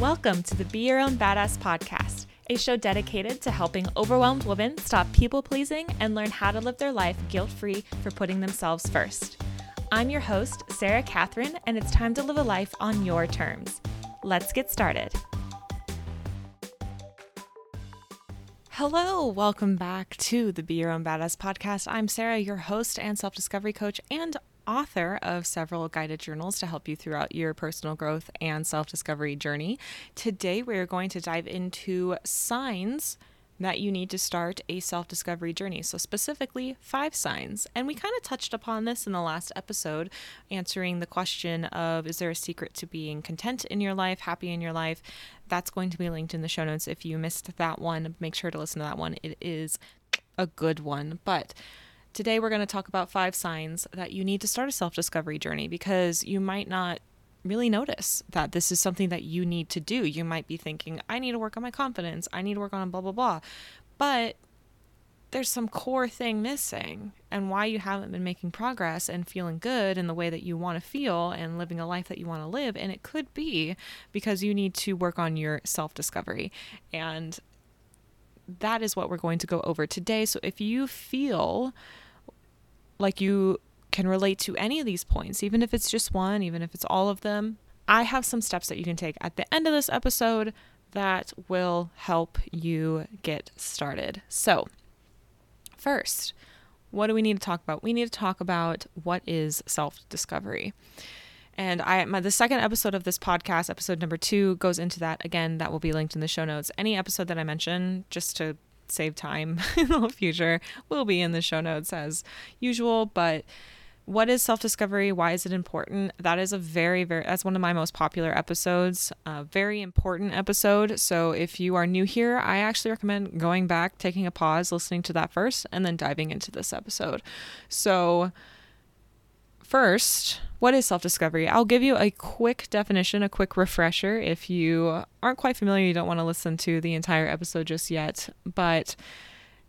Welcome to the Be Your Own Badass podcast, a show dedicated to helping overwhelmed women stop people pleasing and learn how to live their life guilt free for putting themselves first. I'm your host, Sara Katherine, and it's time to live a life on your terms. Let's get started. Hello, welcome back to the Be Your Own Badass podcast. I'm Sara, your host and self discovery coach and author of several guided journals to help you throughout your personal growth and self discovery journey. Today, we're going to dive into signs that you need to start a self discovery journey. So, specifically, five signs. And we kind of touched upon this in the last episode, answering the question of is there a secret to being content in your life, happy in your life? That's going to be linked in the show notes. If you missed that one, make sure to listen to that one. It is a good one. But Today, we're going to talk about five signs that you need to start a self discovery journey because you might not really notice that this is something that you need to do. You might be thinking, I need to work on my confidence, I need to work on blah, blah, blah. But there's some core thing missing and why you haven't been making progress and feeling good in the way that you want to feel and living a life that you want to live and it could be because you need to work on your self-discovery and that is what we're going to go over today so if you feel like you can relate to any of these points, even if it's just one, even if it's all of them, I have some steps that you can take at the end of this episode that will help you get started. So, first, what do we need to talk about? We need to talk about what is self discovery. And I, my, the second episode of this podcast, episode number two, goes into that. Again, that will be linked in the show notes. Any episode that I mention, just to save time in the future will be in the show notes as usual. But what is self discovery? Why is it important? That is a very, very, that's one of my most popular episodes, a very important episode. So if you are new here, I actually recommend going back, taking a pause, listening to that first, and then diving into this episode. So, First, what is self discovery? I'll give you a quick definition, a quick refresher. If you aren't quite familiar, you don't want to listen to the entire episode just yet, but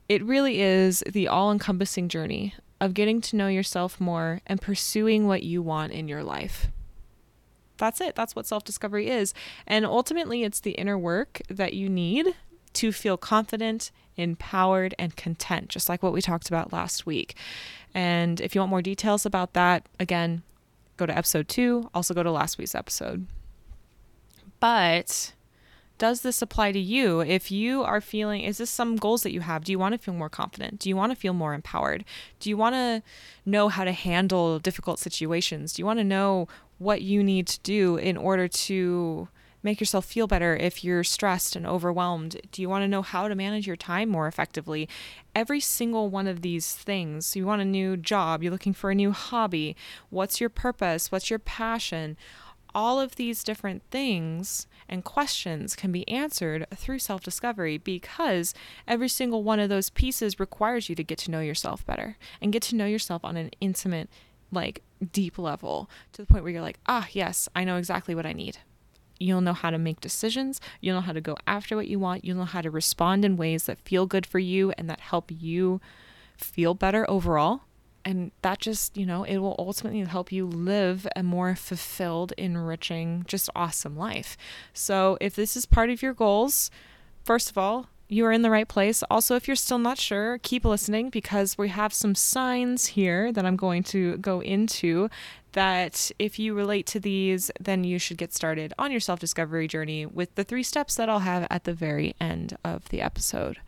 it really is the all encompassing journey of getting to know yourself more and pursuing what you want in your life. That's it. That's what self discovery is. And ultimately, it's the inner work that you need to feel confident, empowered, and content, just like what we talked about last week. And if you want more details about that, again, go to episode two. Also, go to last week's episode. But does this apply to you? If you are feeling, is this some goals that you have? Do you want to feel more confident? Do you want to feel more empowered? Do you want to know how to handle difficult situations? Do you want to know what you need to do in order to make yourself feel better if you're stressed and overwhelmed? Do you want to know how to manage your time more effectively? Every single one of these things, you want a new job, you're looking for a new hobby, what's your purpose, what's your passion? All of these different things and questions can be answered through self discovery because every single one of those pieces requires you to get to know yourself better and get to know yourself on an intimate, like deep level to the point where you're like, ah, yes, I know exactly what I need. You'll know how to make decisions. You'll know how to go after what you want. You'll know how to respond in ways that feel good for you and that help you feel better overall. And that just, you know, it will ultimately help you live a more fulfilled, enriching, just awesome life. So if this is part of your goals, first of all, you are in the right place. Also, if you're still not sure, keep listening because we have some signs here that I'm going to go into that if you relate to these, then you should get started on your self discovery journey with the three steps that I'll have at the very end of the episode.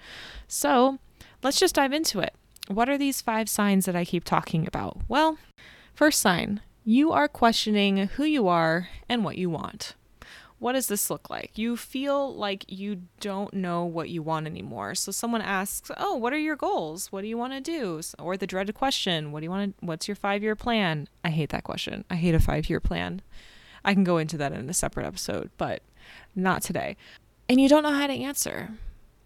So let's just dive into it. What are these five signs that I keep talking about? Well, first sign you are questioning who you are and what you want what does this look like? You feel like you don't know what you want anymore. So someone asks, "Oh, what are your goals? What do you want to do?" Or the dreaded question, "What do you want to what's your 5-year plan?" I hate that question. I hate a 5-year plan. I can go into that in a separate episode, but not today. And you don't know how to answer.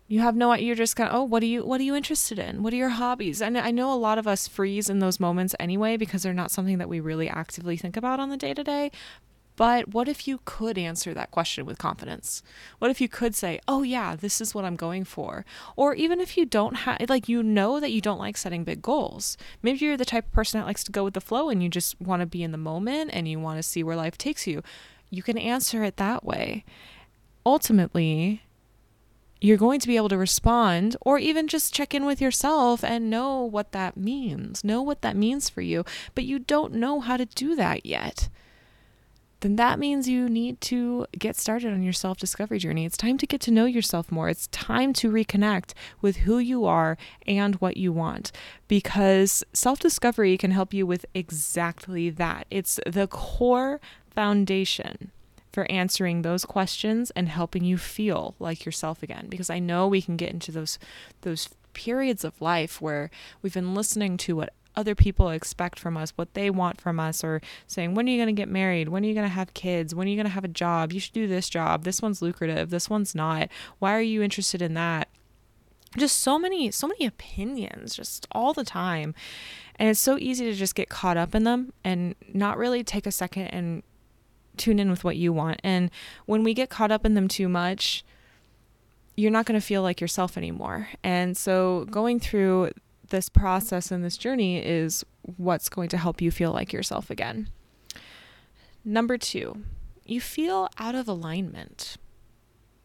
You have no you're just kind of, "Oh, what are you what are you interested in? What are your hobbies?" And I know a lot of us freeze in those moments anyway because they're not something that we really actively think about on the day-to-day, but what if you could answer that question with confidence? What if you could say, oh, yeah, this is what I'm going for? Or even if you don't have, like, you know that you don't like setting big goals. Maybe you're the type of person that likes to go with the flow and you just want to be in the moment and you want to see where life takes you. You can answer it that way. ultimately, you're going to be able to respond or even just check in with yourself and know what that means. Know what that means for you, but you don't know how to do that yet. Then that means you need to get started on your self discovery journey. It's time to get to know yourself more. It's time to reconnect with who you are and what you want because self discovery can help you with exactly that. It's the core foundation for answering those questions and helping you feel like yourself again because I know we can get into those those periods of life where we've been listening to what other people expect from us, what they want from us, or saying, when are you going to get married? When are you going to have kids? When are you going to have a job? You should do this job. This one's lucrative. This one's not. Why are you interested in that? Just so many, so many opinions just all the time. And it's so easy to just get caught up in them and not really take a second and tune in with what you want. And when we get caught up in them too much, you're not going to feel like yourself anymore. And so going through this process and this journey is what's going to help you feel like yourself again. Number two, you feel out of alignment.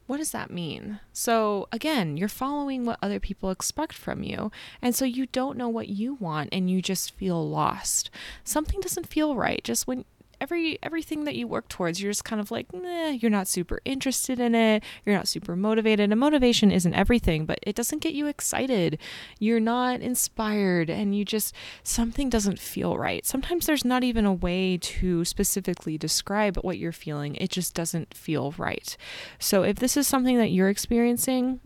What does that mean? So, again, you're following what other people expect from you. And so you don't know what you want and you just feel lost. Something doesn't feel right. Just when every everything that you work towards, you're just kind of like, nah, you're not super interested in it. You're not super motivated. And motivation isn't everything, but it doesn't get you excited. You're not inspired and you just something doesn't feel right. Sometimes there's not even a way to specifically describe what you're feeling. It just doesn't feel right. So if this is something that you're experiencing,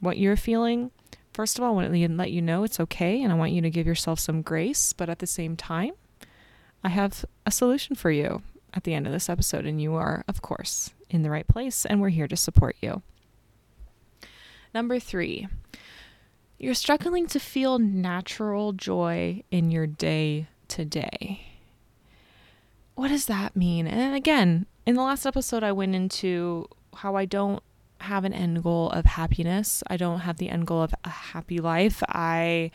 what you're feeling, first of all, I want to let you know it's okay and I want you to give yourself some grace, but at the same time, I have a solution for you at the end of this episode, and you are, of course, in the right place, and we're here to support you. Number three, you're struggling to feel natural joy in your day to day. What does that mean? And again, in the last episode, I went into how I don't have an end goal of happiness. I don't have the end goal of a happy life. I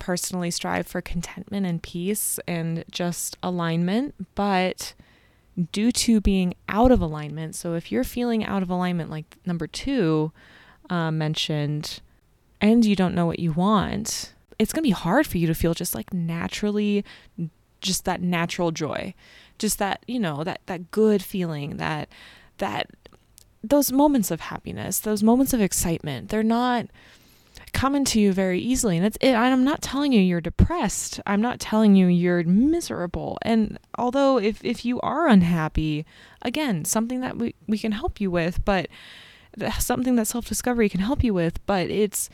personally strive for contentment and peace and just alignment, but due to being out of alignment, so if you're feeling out of alignment, like number two uh, mentioned, and you don't know what you want, it's going to be hard for you to feel just like naturally, just that natural joy, just that, you know, that, that good feeling, that, that, those moments of happiness, those moments of excitement, they're not coming to you very easily. And it's it, I'm not telling you you're depressed. I'm not telling you you're miserable. And although if if you are unhappy, again, something that we, we can help you with, but something that self-discovery can help you with, but it's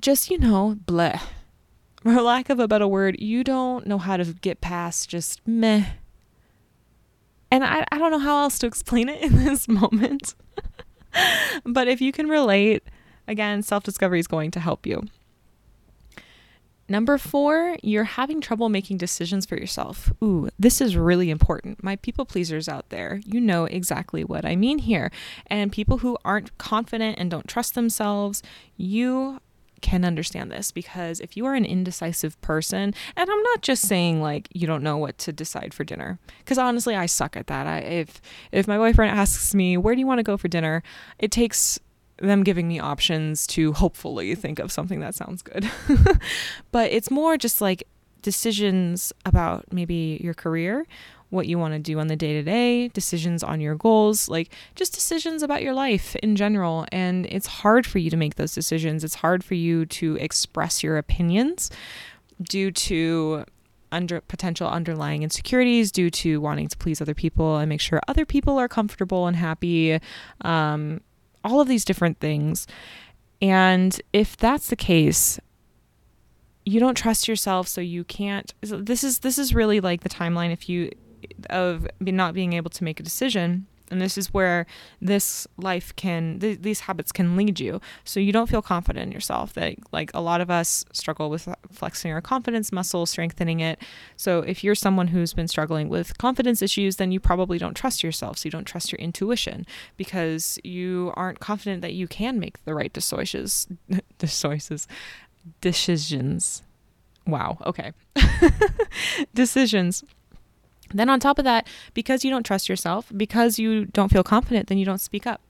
just, you know, bleh. For lack of a better word, you don't know how to get past just meh. And I, I don't know how else to explain it in this moment. but if you can relate, Again, self discovery is going to help you. Number four, you're having trouble making decisions for yourself. Ooh, this is really important. My people pleasers out there, you know exactly what I mean here. And people who aren't confident and don't trust themselves, you can understand this because if you are an indecisive person, and I'm not just saying like you don't know what to decide for dinner, because honestly, I suck at that. I, if if my boyfriend asks me where do you want to go for dinner, it takes them giving me options to hopefully think of something that sounds good. but it's more just like decisions about maybe your career, what you want to do on the day to day, decisions on your goals, like just decisions about your life in general. And it's hard for you to make those decisions. It's hard for you to express your opinions due to under potential underlying insecurities due to wanting to please other people and make sure other people are comfortable and happy um, all of these different things. And if that's the case, you don't trust yourself so you can't this is this is really like the timeline if you of not being able to make a decision and this is where this life can th- these habits can lead you. So you don't feel confident in yourself that like a lot of us struggle with flexing our confidence muscle strengthening it. So if you're someone who's been struggling with confidence issues then you probably don't trust yourself. So you don't trust your intuition because you aren't confident that you can make the right decisions decisions decisions. Wow. Okay. Decisions Then, on top of that, because you don't trust yourself, because you don't feel confident, then you don't speak up.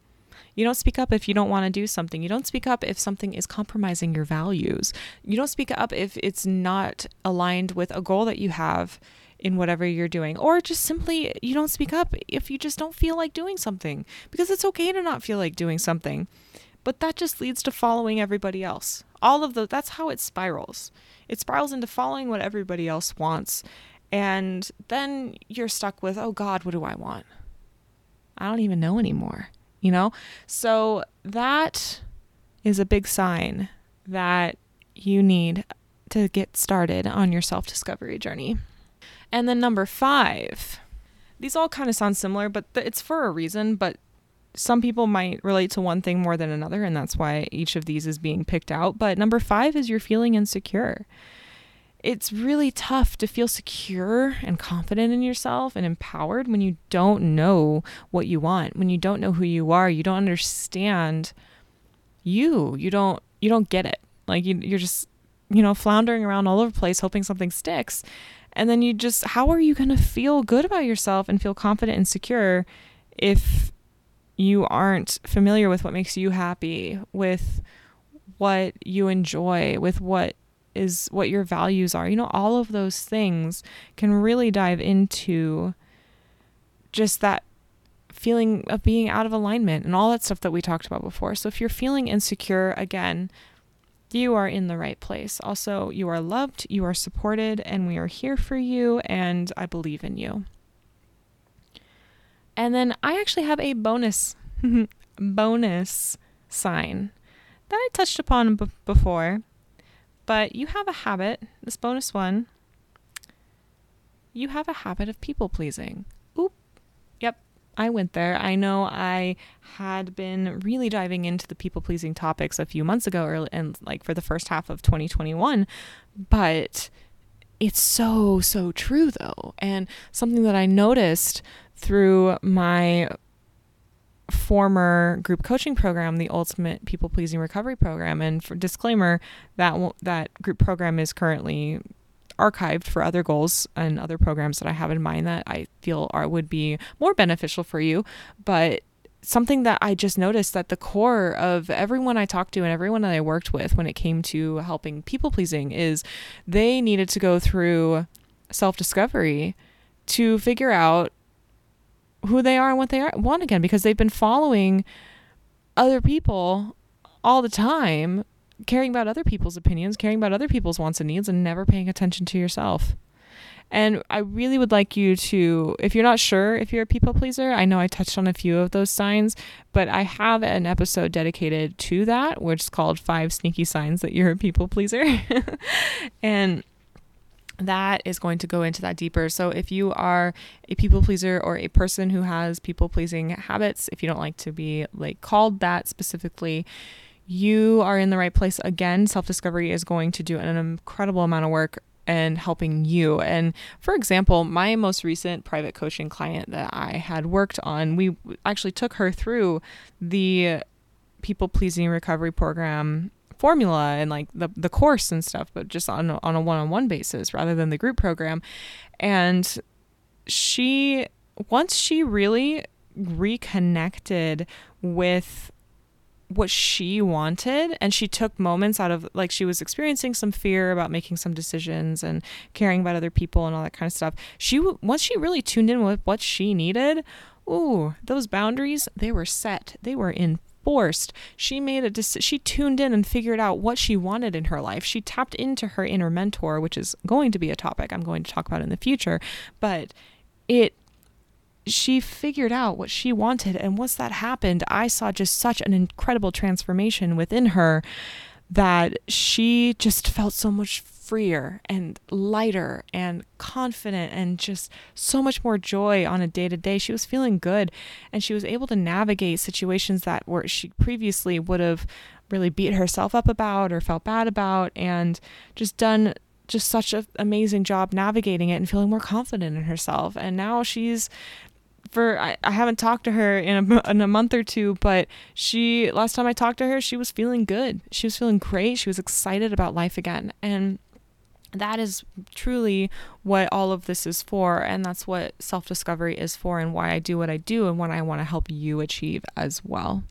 You don't speak up if you don't want to do something. You don't speak up if something is compromising your values. You don't speak up if it's not aligned with a goal that you have in whatever you're doing. Or just simply, you don't speak up if you just don't feel like doing something because it's okay to not feel like doing something. But that just leads to following everybody else. All of the that's how it spirals. It spirals into following what everybody else wants. And then you're stuck with, oh God, what do I want? I don't even know anymore, you know? So that is a big sign that you need to get started on your self discovery journey. And then number five, these all kind of sound similar, but th- it's for a reason. But some people might relate to one thing more than another, and that's why each of these is being picked out. But number five is you're feeling insecure. It's really tough to feel secure and confident in yourself and empowered when you don't know what you want, when you don't know who you are, you don't understand you, you don't you don't get it. Like you, you're just you know floundering around all over the place hoping something sticks and then you just how are you going to feel good about yourself and feel confident and secure if you aren't familiar with what makes you happy, with what you enjoy, with what is what your values are. You know, all of those things can really dive into just that feeling of being out of alignment and all that stuff that we talked about before. So if you're feeling insecure again, you are in the right place. Also, you are loved, you are supported, and we are here for you, and I believe in you. And then I actually have a bonus bonus sign that I touched upon b- before. But you have a habit, this bonus one. You have a habit of people pleasing. Oop. Yep, I went there. I know I had been really diving into the people pleasing topics a few months ago, early, and like for the first half of 2021, but it's so, so true though. And something that I noticed through my former group coaching program, the Ultimate People Pleasing Recovery Program. And for disclaimer, that that group program is currently archived for other goals and other programs that I have in mind that I feel are would be more beneficial for you. But something that I just noticed that the core of everyone I talked to and everyone that I worked with when it came to helping people pleasing is they needed to go through self discovery to figure out who they are and what they are want again because they've been following other people all the time, caring about other people's opinions, caring about other people's wants and needs, and never paying attention to yourself. And I really would like you to, if you're not sure if you're a people pleaser, I know I touched on a few of those signs, but I have an episode dedicated to that, which is called Five Sneaky Signs That You're a People Pleaser. and that is going to go into that deeper. So, if you are a people pleaser or a person who has people pleasing habits, if you don't like to be like called that specifically, you are in the right place. Again, self discovery is going to do an incredible amount of work and helping you. And for example, my most recent private coaching client that I had worked on, we actually took her through the people pleasing recovery program formula and like the the course and stuff, but just on a, on a one-on-one basis rather than the group program. And she once she really reconnected with what she wanted and she took moments out of like she was experiencing some fear about making some decisions and caring about other people and all that kind of stuff she once she really tuned in with what she needed ooh those boundaries they were set they were in forced. She made a decision. She tuned in and figured out what she wanted in her life. She tapped into her inner mentor, which is going to be a topic I'm going to talk about in the future. But it she figured out what she wanted and once that happened i saw just such an incredible transformation within her that she just felt so much freer and lighter and confident and just so much more joy on a day to day. She was feeling good and she was able to navigate situations that were she previously would have really beat herself up about or felt bad about and just done just such an amazing job navigating it and feeling more confident in herself. And now she's for I, I haven't talked to her in a, in a month or two, but she last time I talked to her, she was feeling good. She was feeling great. She was excited about life again. And that is truly what all of this is for and that's what self-discovery is for and why I do what I do and what I want to help you achieve as well.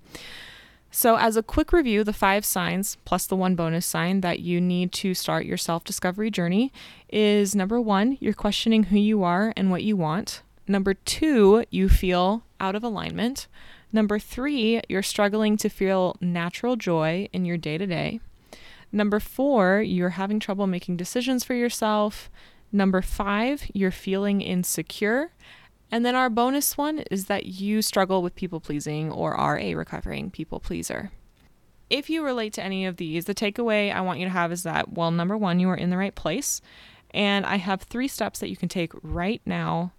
So, as a quick review, the five signs plus the one bonus sign that you need to start your self discovery journey is number one, you're questioning who you are and what you want. Number two, you feel out of alignment. Number three, you're struggling to feel natural joy in your day to day. Number four, you're having trouble making decisions for yourself. Number five, you're feeling insecure. And then our bonus one is that you struggle with people pleasing or are a recovering people pleaser. If you relate to any of these, the takeaway I want you to have is that, well, number one, you are in the right place. And I have three steps that you can take right now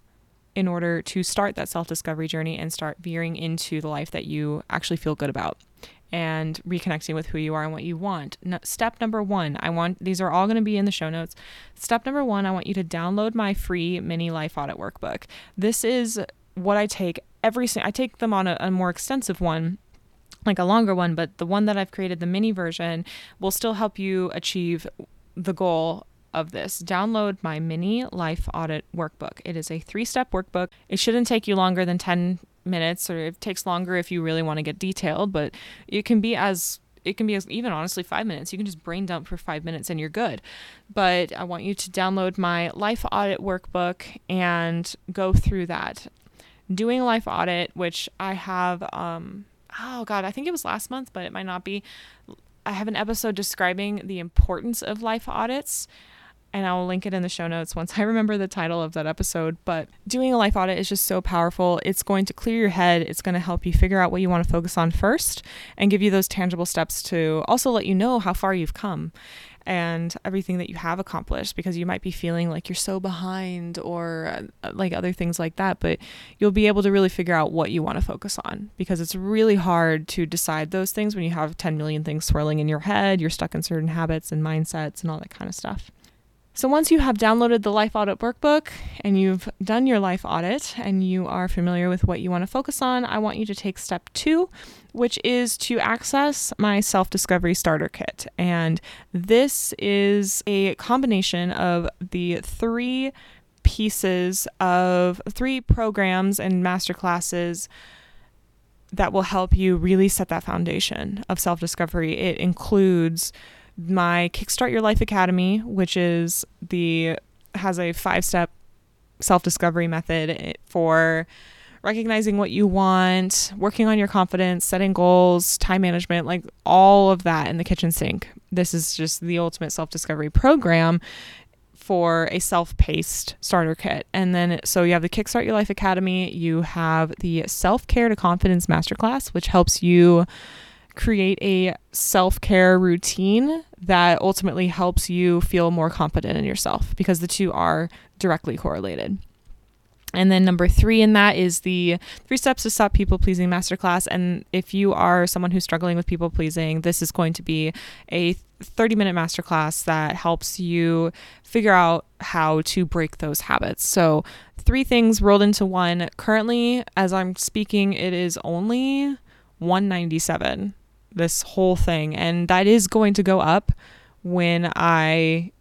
in order to start that self discovery journey and start veering into the life that you actually feel good about and reconnecting with who you are and what you want. No, step number one, I want these are all going to be in the show notes. Step number one, I want you to download my free mini life audit workbook. This is what I take every. I take them on a, a more extensive one like a longer one, but the one that I've created, the mini version, will still help you achieve the goal of this. Download my mini life audit workbook. It is a three step workbook. It shouldn't take you longer than 10 minutes or it takes longer if you really want to get detailed, but it can be as it can be as even honestly five minutes. You can just brain dump for five minutes and you're good. But I want you to download my life audit workbook and go through that. Doing a life audit, which I have, um, oh God, I think it was last month, but it might not be. I have an episode describing the importance of life audits and I will link it in the show notes once I remember the title of that episode. But doing a life audit is just so powerful. It's going to clear your head, it's going to help you figure out what you want to focus on first, and give you those tangible steps to also let you know how far you've come and everything that you have accomplished because you might be feeling like you're so behind or uh, like other things like that but you'll be able to really figure out what you want to focus on because it's really hard to decide those things when you have 10 million things swirling in your head you're stuck in certain habits and mindsets and all that kind of stuff so, once you have downloaded the Life Audit Workbook and you've done your life audit and you are familiar with what you want to focus on, I want you to take step two, which is to access my self discovery starter kit. And this is a combination of the three pieces of three programs and masterclasses that will help you really set that foundation of self discovery. It includes my Kickstart Your Life Academy, which is the has a five step self discovery method eh, for recognizing what you want, working on your confidence, setting goals, time management, like all of that in the kitchen sink. This is just the ultimate self discovery program for a self paced starter kit. And then, so you have the Kickstart Your Life Academy, you have the Self Care to Confidence Masterclass, which helps you create a self care routine that ultimately helps you feel more confident in yourself because the two are directly correlated. And then number three in that is the three steps to stop people pleasing masterclass. And if you are someone who's struggling with people pleasing, this is going to be a 30 minute masterclass that helps you figure out how to break those habits. So, three things rolled into one. Currently, as I'm speaking, it is only 197 this whole thing. And that is going to go up when I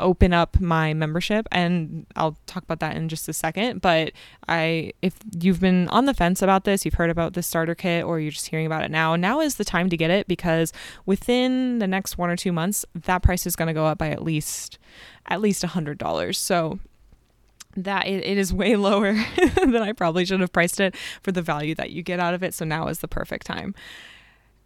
open up my membership. And I'll talk about that in just a second. But I if you've been on the fence about this you've heard about the starter kit or you're just hearing about it now now is the time to get it because within the next 1 or 2 months that price is going to go up by at least at least a $100 so that it is way lower than I probably should have priced it for the value that you get out of it. So now is the perfect time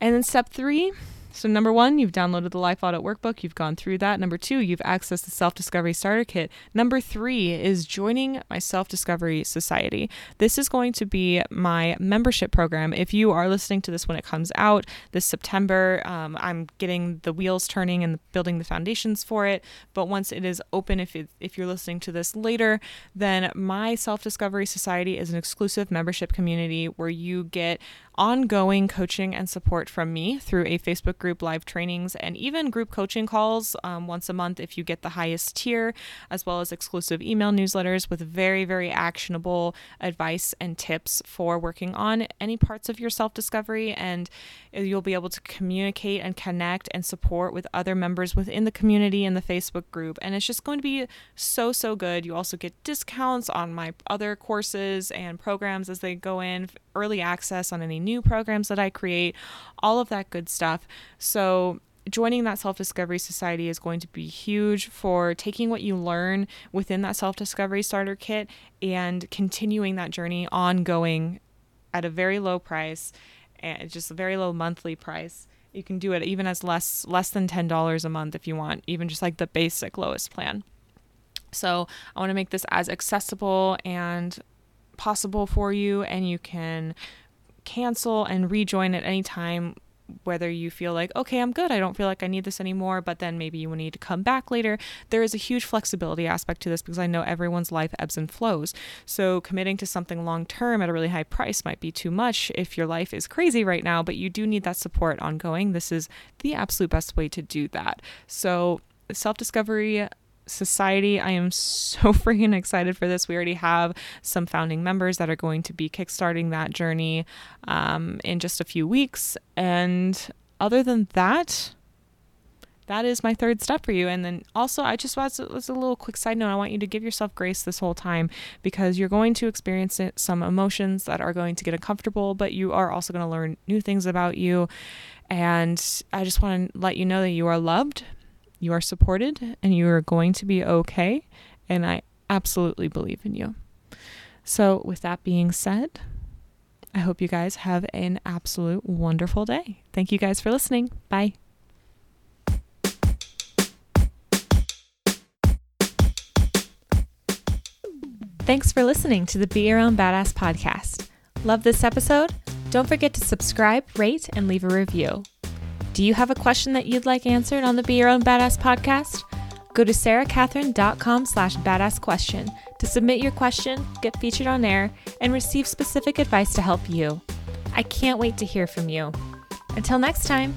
and then step three so, number one, you've downloaded the Life Audit Workbook. You've gone through that. Number two, you've accessed the Self Discovery Starter Kit. Number three is joining my Self Discovery Society. This is going to be my membership program. If you are listening to this when it comes out this September, um, I'm getting the wheels turning and building the foundations for it. But once it is open, if, it, if you're listening to this later, then my Self Discovery Society is an exclusive membership community where you get ongoing coaching and support from me through a Facebook group, live trainings, and even group coaching calls um, once a month if you get the highest tier, as well as exclusive email newsletters with very, very actionable advice and tips for working on any parts of your self discovery. And you'll be able to communicate and connect and support with other members within the community in the Facebook group. And it's just going to be so, so good. You also get discounts on my other courses and programs as they go in, early access on any new programs that I create, all of that good stuff. So, joining that self discovery society is going to be huge for taking what you learn within that self discovery starter kit and continuing that journey ongoing at a very low price and just a very low monthly price. You can do it even as less less than $10 a month if you want, even just like the basic lowest plan. So, I want to make this as accessible and possible for you and you can cancel and rejoin at any time whether you feel like, okay, I'm good, I don't feel like I need this anymore, but then maybe you need to come back later. There is a huge flexibility aspect to this because I know everyone's life ebbs and flows. So committing to something long term at a really high price might be too much if your life is crazy right now, but you do need that support ongoing. This is the absolute best way to do that. So self discovery society. I am so freaking excited for this. We already have some founding members that are going to be kickstarting that journey um, in just a few weeks. And other than that, that is my third step for you. And then also, I just was, was a little quick side note. I want you to give yourself grace this whole time because you're going to experience it, some emotions that are going to get uncomfortable, but you are also going to learn new things about you. And I just want to let you know that you are loved you are supported and you are going to be okay. And I absolutely believe in you. So, with that being said, I hope you guys have an absolute wonderful day. Thank you guys for listening. Bye. Thanks for listening to the Be Your Own Badass podcast. Love this episode? Don't forget to subscribe, rate, and leave a review. Do you have a question that you'd like answered on the Be Your Own Badass podcast? Go to sarakatherine.com slash badass question to submit your question, get featured on air, and receive specific advice to help you. I can't wait to hear from you. Until next time.